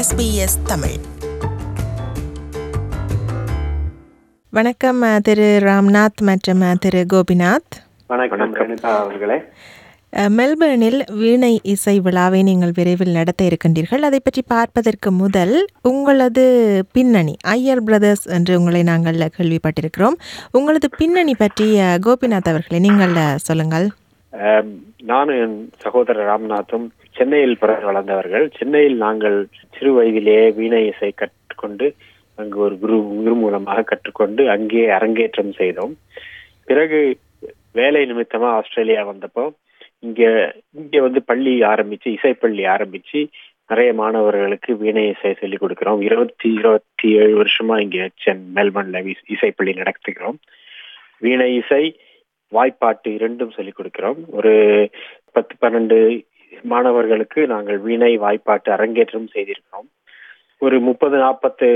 SBS Tamil. வணக்கம் திரு ராம்நாத் மற்றும் திரு கோபிநாத். அவர்களே. மெல்பர்னில் வீணை இசை விழாவை நீங்கள் விரைவில் நடத்த இருக்கின்றீர்கள். அதை பற்றி பார்ப்பதற்கு முதல் உங்களது பின்னணி ஐயர் பிரதர்ஸ் என்று உங்களை நாங்கள் கேள்விப்பட்டிருக்கிறோம். உங்களது பின்னணி பற்றி கோபிநாத் அவர்களை நீங்கள் சொல்லுங்கள். நானும் என் சகோதரர் ராம்நாத்தும் சென்னையில் பிறகு வளர்ந்தவர்கள். சென்னையில் நாங்கள் சிறு வயதிலேயே வீணை இசை கற்றுக்கொண்டு அங்கு ஒரு குரு குரு மூலமாக கற்றுக்கொண்டு அங்கே அரங்கேற்றம் செய்தோம். பிறகு வேலை நிமித்தமா ஆஸ்திரேலியா வந்தப்போ இங்க இங்க வந்து பள்ளி ஆரம்பிச்சு இசைப்பள்ளி ஆரம்பிச்சு நிறைய மாணவர்களுக்கு வீணை இசை சொல்லிக் கொடுக்கிறோம். இருபத்தி இருபத்தி ஏழு வருஷமா இங்க சென் மெல்பர்ன்ல இசைப்பள்ளி நடத்துகிறோம். வீணை இசை வாய்ப்பாட்டு இரண்டும் சொல்லிக் கொடுக்கிறோம். ஒரு பத்து பன்னெண்டு மாணவர்களுக்கு நாங்கள் வீணை வாய்ப்பாட்டு அரங்கேற்றம் செய்திருக்கிறோம். ஒரு முப்பது நாற்பத்து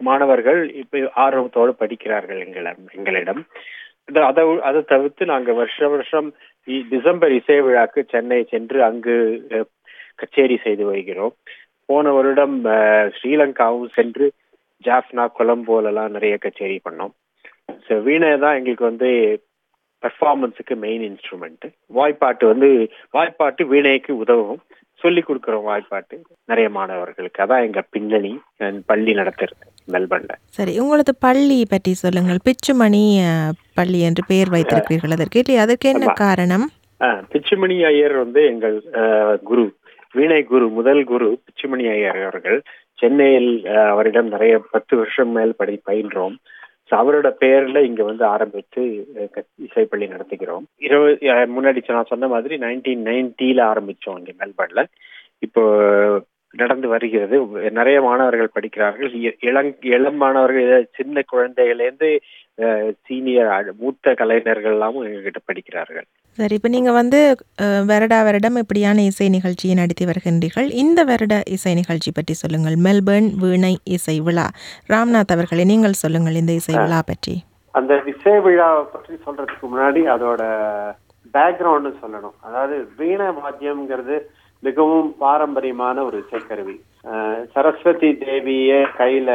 மாணவர்கள் இப்ப ஆர்வத்தோடு படிக்கிறார்கள் எங்களிடம். எங்களிடம் அதை அதை தவிர்த்து நாங்கள் வருஷ வருஷம் டிசம்பர் இசை விழாக்கு சென்னை சென்று அங்கு கச்சேரி செய்து வருகிறோம். போன வருடம் ஸ்ரீலங்காவும் சென்று ஜாஃப்னா கொலம்போலெல்லாம் நிறைய கச்சேரி பண்ணோம். ஸோ வீணை தான் எங்களுக்கு வந்து பெர்ஃபார்மன்ஸுக்கு மெயின் இன்ஸ்ட்ருமெண்ட் வாய்ப்பாட்டு வந்து வாய்ப்பாட்டு வீணைக்கு உதவும். சொல்லி கொடுக்குறோம் வாய்ப்பாட்டு நிறைய மாணவர்களுக்கு. அதான் எங்க பின்னணி பள்ளி நடத்துறது மெல்பர்ன்ல. சரி உங்களது பள்ளி பற்றி சொல்லுங்கள். பிச்சுமணி பள்ளி என்று பெயர் வைத்திருக்கிறீர்கள் அதற்கு இல்லை அதற்கு என்ன. காரணம்? பிச்சுமணி ஐயர் வந்து எங்கள் குரு வீணை குரு முதல் குரு பிச்சுமணி ஐயர் அவர்கள். சென்னையில் அவரிடம் நிறைய பத்து வருஷம் மேல் படி பயின்றோம். அவரோட பெயர்ல இங்க வந்து ஆரம்பித்து க- இசைப்பள்ளி நடத்துகிறோம். இருபது முன்னாடி நான் சொன்ன மாதிரி நைன்டீன் நைன்டில ஆரம்பிச்சோம் இங்க மெல்பர்ன்ல. இப்போ நடந்து வருகிறது. நிறைய மாணவர்கள் படிக்கிறார்கள். இ- இளம் மாணவர்கள் சின்ன குழந்தைகள்லேருந்து சீனியர் மூத்த கலைஞர்கள் எல்லாமும் எங்ககிட்ட படிக்கிறார்கள். சரி இப்போ நீங்கள் வந்து வருடா வருடம் இப்படியான இசை நிகழ்ச்சியை நடத்தி வருகின்றீர்கள். இந்த வருட இசை நிகழ்ச்சி பற்றி சொல்லுங்கள். மெல்பர்ன் வீணை இசை விழா. ராம்நாத் அவர்களே நீங்கள் சொல்லுங்கள் இந்த இசை விழா பற்றி. அந்த இசை விழாவை பற்றி சொல்றதுக்கு முன்னாடி அதோட பேக்ரவுண்டு சொல்லணும். அதாவது வீணை வாத்தியம்ங்கிறது மிகவும் பாரம்பரியமான ஒரு இசைக்கருவி. சரஸ்வதி தேவிய கையில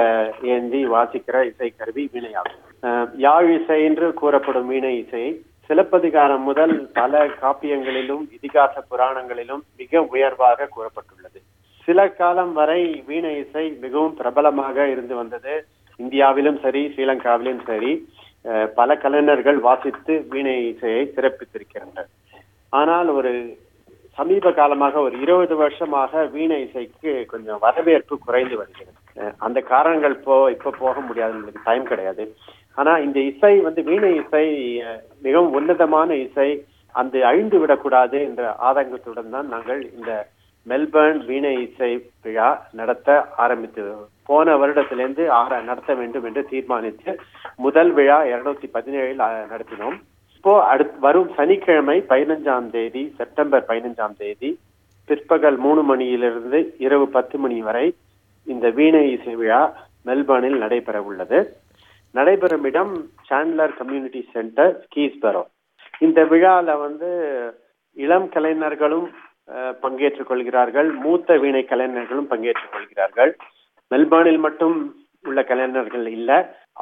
ஏந்தி வாசிக்கிற இசைக்கருவி வீணையாகும். யாழ் இசை என்று கூறப்படும் வீணை இசை சிலப்பதிகாரம் முதல் பல காப்பியங்களிலும் இதிகாச புராணங்களிலும் மிக உயர்வாக கூறப்பட்டுள்ளது. சில காலம் வரை வீணை இசை மிகவும் பிரபலமாக இருந்து வந்தது. இந்தியாவிலும் சரி ஸ்ரீலங்காவிலும் சரி அஹ், பல கலைஞர்கள் வாசித்து வீணை இசையை சிறப்பித்திருக்கின்றனர். ஆனால் ஒரு சமீப காலமாக ஒரு இருபது வருஷமாக வீணை இசைக்கு கொஞ்சம் வரவேற்பு குறைந்து வருகிறது. அஹ், அந்த காரணங்கள் போ இப்ப போக முடியாது டைம் கிடையாது. ஆனா இந்த இசை வந்து வீணை இசை மிகவும் உன்னதமான இசை அந்த அழிந்து விடக்கூடாது என்ற ஆதங்கத்துடன் தான் நாங்கள் இந்த மெல்பர்ன் வீணை இசை விழா நடத்த ஆரம்பித்து போன வருடத்திலிருந்து ஆர நடத்த வேண்டும் என்று தீர்மானித்து முதல் விழா இருநூத்தி பதினேழில் நடத்தினோம். இப்போ அடுத்து வரும் சனிக்கிழமை பதினஞ்சாம் தேதி செப்டம்பர் பதினஞ்சாம் தேதி பிற்பகல் மூணு மணியிலிருந்து இரவு பத்து மணி வரை இந்த வீணை இசை விழா மெல்பர்னில் நடைபெற உள்ளது நடைபெறும் இடம் சாண்ட்லர் கம்யூனிட்டி சென்டர் கீஸ்பரோ இந்த விழால வந்து இளம் கலைஞர்களும் பங்கேற்றுக் கொள்கிறார்கள். மூத்த வீணை கலைஞர்களும் பங்கேற்றுக் கொள்கிறார்கள். மெல்பர்னில் மட்டும் உள்ள கலைஞர்கள் இல்ல.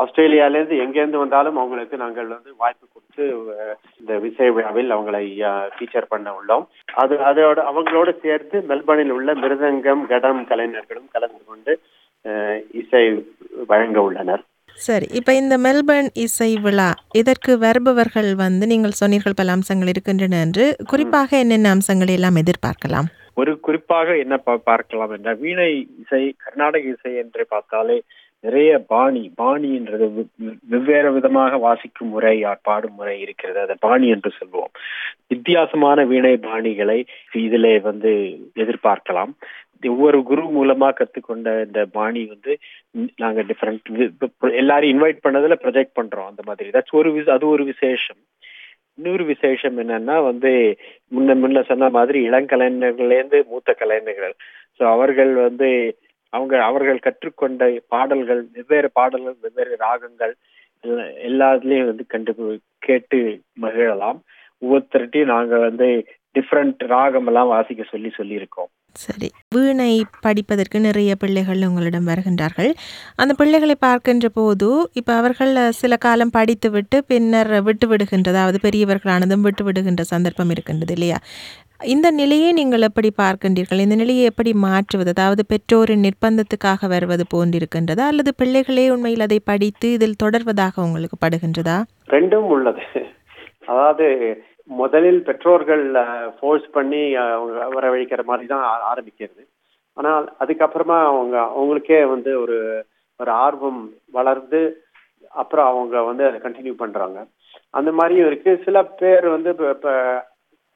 ஆஸ்திரேலியால இருந்து எங்கேருந்து வந்தாலும் அவங்களுக்கு நாங்கள் வந்து வாய்ப்பு கொடுத்து இந்த விசை விழாவில் அவங்களை ஃபீச்சர் பண்ண உள்ளோம். அது அதோட அவங்களோடு சேர்த்து மெல்பர்னில் உள்ள மிருதங்கம் கடம் கலைஞர்களும் கலந்து கொண்டு இசை வழங்க உள்ளனர். சரி இப்போ இந்த மெல்பர்ன் இசை விழா இதற்கு வருபவர்கள் வந்து நீங்கள் சொன்னீர்கள் பல அம்சங்கள் இருக்கின்றன என்று குறிப்பாக என்னென்ன அம்சங்களை எல்லாம் எதிர்பார்க்கலாம்? ஒரு குறிப்பாக என்ன பா- பார்க்கலாம் என்றால் வீணை இசை கர்நாடக இசை என்று பார்த்தாலே நிறைய பாணி பாணின்றது என்றது வெவ்வேறு விதமாக வாசிக்கும் முறை பாடும் முறை இருக்கிறது அதை பாணி என்று சொல்வோம். வித்தியாசமான வீணை பாணிகளை இதிலே வந்து எதிர்பார்க்கலாம். ஒவ்வொரு குரு மூலமா கத்துக்கொண்ட இந்த பாணி வந்து நாங்க டிஃப்ரெண்ட் எல்லாரையும் இன்வைட் பண்ணதுல ப்ரொஜெக்ட் பண்றோம் அந்த மாதிரி. That's ஒரு வி- அது ஒரு விசேஷம். இன்னொரு விசேஷம் என்னன்னா வந்து முன்ன முன்ன சொன்ன மாதிரி இளங்கலைஞர்கள்லேருந்து மூத்த கலைஞர்கள். ஸோ அவர்கள் வந்து அவங்க அவர்கள் கற்றுக்கொண்ட பாடல்கள் வெவ்வேறு பாடல்கள் வெவ்வேறு ராகங்கள் எல்லாத்துலேயும் வந்து கண்டு கேட்டு மகிழலாம். ஒவ்வொருத்தர்கிட்டையும் நாங்கள் வந்து டிஃப்ரெண்ட் ராகம் எல்லாம் வாசிக்க சொல்லி சொல்லியிருக்கோம். சரி. வீணை படிப்பதற்கு நிறைய பிள்ளைகள் உங்களிடம் வருகின்றார்கள். அந்த பிள்ளைகளை பார்க்கின்ற போது இப்போ அவர்கள் சில காலம் படித்து விட்டு பின்னர் விட்டு விடுகின்றது அதாவது பெரியவர்களானதும் விட்டு விடுகின்ற சந்தர்ப்பம் இருக்கின்றது இல்லையா? இந்த நிலையை நீங்கள் எப்படி பார்க்கின்றீர்கள்? இந்த நிலையை எப்படி மாற்றுவது? அதாவது பெற்றோரின் நிர்பந்தத்துக்காக வருவது போன்றிருக்கின்றதா? அல்லது பிள்ளைகளே உண்மையில் அதை படித்து இதில் தொடர்வதாக உங்களுக்கு படுகின்றதா? ரெண்டும் உள்ளது. அதாவது முதலில் பெற்றோர்கள் ஃபோர்ஸ் பண்ணி அவங்க வரவழைக்கிற மாதிரி தான் ஆரம்பிக்கிறது. ஆனால் அதுக்கப்புறமா அவங்க அவங்களுக்கே வந்து ஒரு ஒரு ஆர்வம் வளர்ந்து அப்புறம் அவங்க வந்து அதை கண்டினியூ பண்றாங்க. அந்த மாதிரியும் இருக்கு. சில பேர் வந்து இப்போ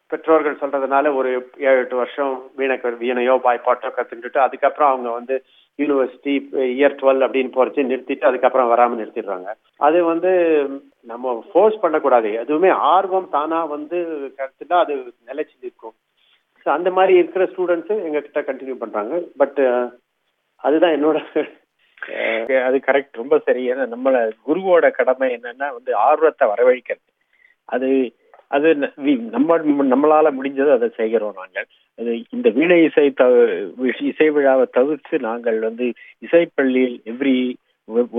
பெற்றோர்கள் சொல்றதுனால ஒரு ஏழு எட்டு வருஷம் வீணை வீணையோ பாய்ப்பாட்டோ கற்றுட்டு அதுக்கப்புறம் அவங்க வந்து யூனிவர்சிட்டி இயர் டுவெல் அப்படின்னு போறச்சு நிறுத்திட்டு அதுக்கப்புறம் வராம நிறுத்திடுறாங்க. அது வந்து நம்ம ஃபோர்ஸ் பண்ணக்கூடாது. எதுவுமே ஆர்வம் தானா வந்து கற்றுட்டா அது நிலைச்சு நிற்கும். ஸோ அந்த மாதிரி இருக்கிற ஸ்டூடெண்ட்ஸு எங்ககிட்ட கண்டினியூ பண்றாங்க. பட் அதுதான் என்னோட அது கரெக்ட் ரொம்ப சரி. ஏன்னா நம்மள குருவோட கடமை என்னன்னா வந்து ஆர்வத்தை வரவழைக்கிறது. அது அது நம்ம நம்மளால முடிஞ்சது அதை செய்கிறோம் நாங்கள். அது இந்த வீணை இசை த இசை விழாவை தவிர்த்து நாங்கள் வந்து இசைப்பள்ளியில் எவ்ரி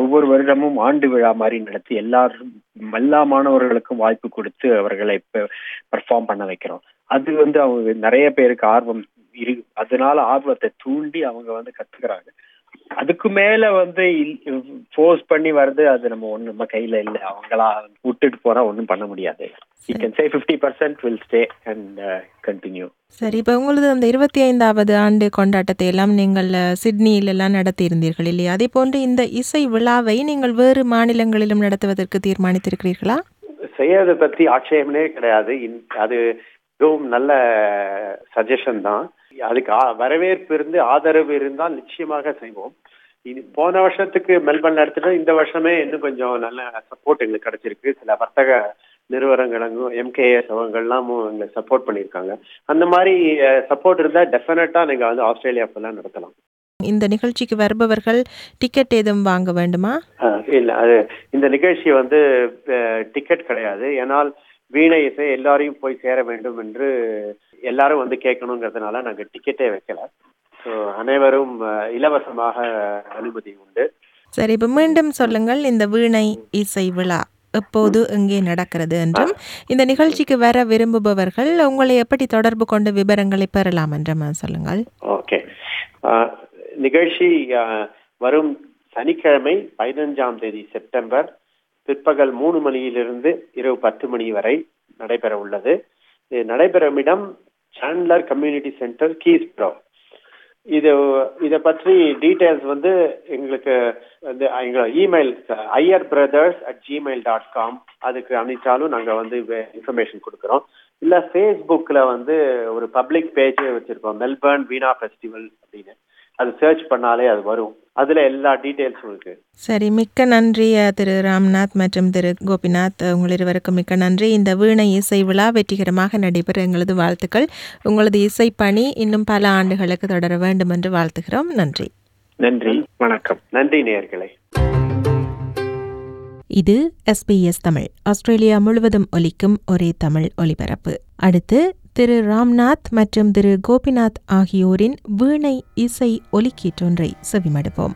ஒவ்வொரு வருடமும் ஆண்டு விழா மாதிரி நடத்தி எல்லாரும் எல்லா மாணவர்களுக்கும் வாய்ப்பு கொடுத்து அவர்களை பெர்ஃபார்ம் பண்ண வைக்கிறோம். அது வந்து அவங்க நிறைய பேருக்கு ஆர்வம் இரு அதனால ஆர்வத்தை தூண்டி அவங்க வந்து கத்துக்கிறாங்க. அதுக்கு மேல வந்து ஃபோர்ஸ் பண்ணி வருது அது நம்ம ஒண்ணு நம்ம கையில இல்ல. அவங்களா விட்டுட்டு போனா ஒண்ணும் பண்ண முடியாது. You can say fifty percent will stay and continue சரி இப்போ உங்களது அந்த இருபத்தி ஐந்தாவது ஆண்டு கொண்டாட்டத்தை எல்லாம் நீங்கள் சிட்னியில் எல்லாம் நடத்தியிருந்தீர்கள் இல்லையா? அதே போன்று இந்த இசை விழாவை நீங்கள் வேறு மாநிலங்களிலும் நடத்துவதற்கு தீர்மானித்திருக்கிறீர்களா? செய்யறதை பத்தி ஆட்சேபமே கிடையாது. இன்- அது மிகவும் நல்ல சஜஷன் தான். அதுக்கு வரவேற்பு இருந்து ஆதரவு இருந்தால் நிச்சயமாக செய்வோம். இது போன வருஷத்துக்கு மெல்பர்ன்ல எடுத்துட்டு இந்த வருஷமே இன்னும் கொஞ்சம் நல்ல சப்போர்ட் எங்களுக்கு கிடைச்சிருக்கு. சில வர்த்தக நிறுவனங்களும் எம்கேஎஸ் அவங்கெல்லாம் எங்களை சப்போர்ட் பண்ணியிருக்காங்க. அந்த மாதிரி சப்போர்ட் இருந்தா டெஃபினட்டா நீங்க வந்து ஆஸ்திரேலியா ஃபுல்லா நடத்தலாம். இந்த நிகழ்ச்சிக்கு வருபவர்கள் டிக்கெட் ஏதும் வாங்க வேண்டுமா? இல்ல அது இந்த நிகழ்ச்சி வந்து டிக்கெட் கிடையாது. ஏனால் வீணை இசை எல்லாரையும் போய் சேர வேண்டும் என்று எல்லாரும் வந்து கேட்கணுங்கிறதுனால நாங்க டிக்கெட்டே வைக்கல. ஸோ அனைவரும் இலவசமாக அனுமதி உண்டு. சரி இப்போ மீண்டும் சொல்லுங்கள். இந்த வீணை இசை விழா எப்போது எங்கே நடக்கிறது என்றும். இந்த நிகழ்ச்சிக்கு வர விரும்புபவர்கள் உங்களை எப்படி தொடர்பு கொண்டு விவரங்களை பெறலாம் என்றும் சொல்லுங்கள். ஓகே நிகழ்ச்சி வரும் சனிக்கிழமை பதினஞ்சாம் தேதி செப்டம்பர் பிற்பகல் மூணு மணியிலிருந்து இரவு பத்து மணி வரை நடைபெற உள்ளது. நடைபெறும் இடம் சாண்ட்லர் கம்யூனிட்டி சென்டர் கீஸ்ப்ரோ இது இதை பற்றி டீட்டெயில்ஸ் வந்து எங்களுக்கு வந்து எங்களோட email Iyer brothers at Gmail dot com அதுக்கு அனுப்பிச்சாலும் நாங்கள் வந்து இன்ஃபர்மேஷன் கொடுக்குறோம். இல்லை ஃபேஸ்புக்கில் வந்து ஒரு பப்ளிக் பேஜே வச்சுருக்கோம். மெல்பர்ன் வீணா ஃபெஸ்டிவல் அப்படின்னு. அது சர்ச் பண்ணாலே அது வரும். அதில் எல்லா டீட்டெயில்ஸும் இருக்கு. சரி மிக்க நன்றி திரு ராம்நாத் மற்றும் திரு கோபிநாத். உங்கள் இருவருக்கும் மிக்க நன்றி. இந்த வீணை இசை விழா வெற்றிகரமாக நடைபெற எங்களது வாழ்த்துக்கள். உங்களது இசை பணி இன்னும் பல ஆண்டுகளுக்கு தொடர வேண்டும் என்று வாழ்த்துகிறோம். நன்றி. நன்றி. வணக்கம். நன்றி நேயர்களே. இது எஸ்பிஎஸ் தமிழ். ஆஸ்திரேலியா முழுவதும் ஒலிக்கும் ஒரே தமிழ் ஒலிபரப்பு. அடுத்து திரு ராம்நாத் மற்றும் திரு கோபிநாத் ஆகியோரின் வீணை இசை ஒலிக்கீற்றொன்றை செவிமடுப்போம்.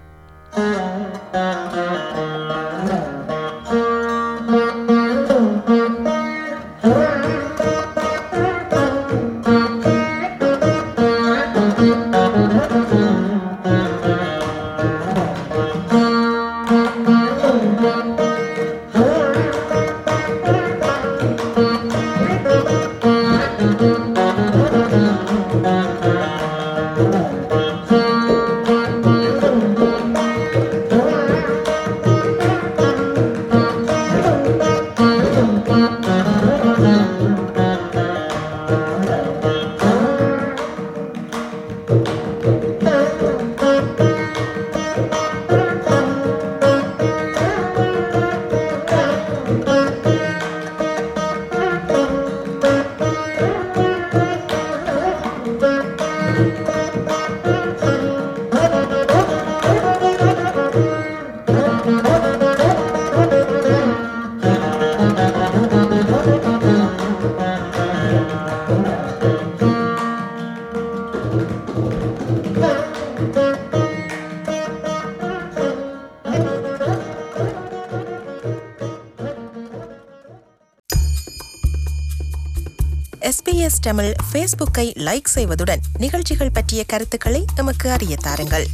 எஸ் தமிழ் ஃபேஸ்புக்கை லைக் செய்வதுடன் நிகழ்ச்சிகள் பற்றிய கருத்துக்களை எமக்கு அறிய தாருங்கள்.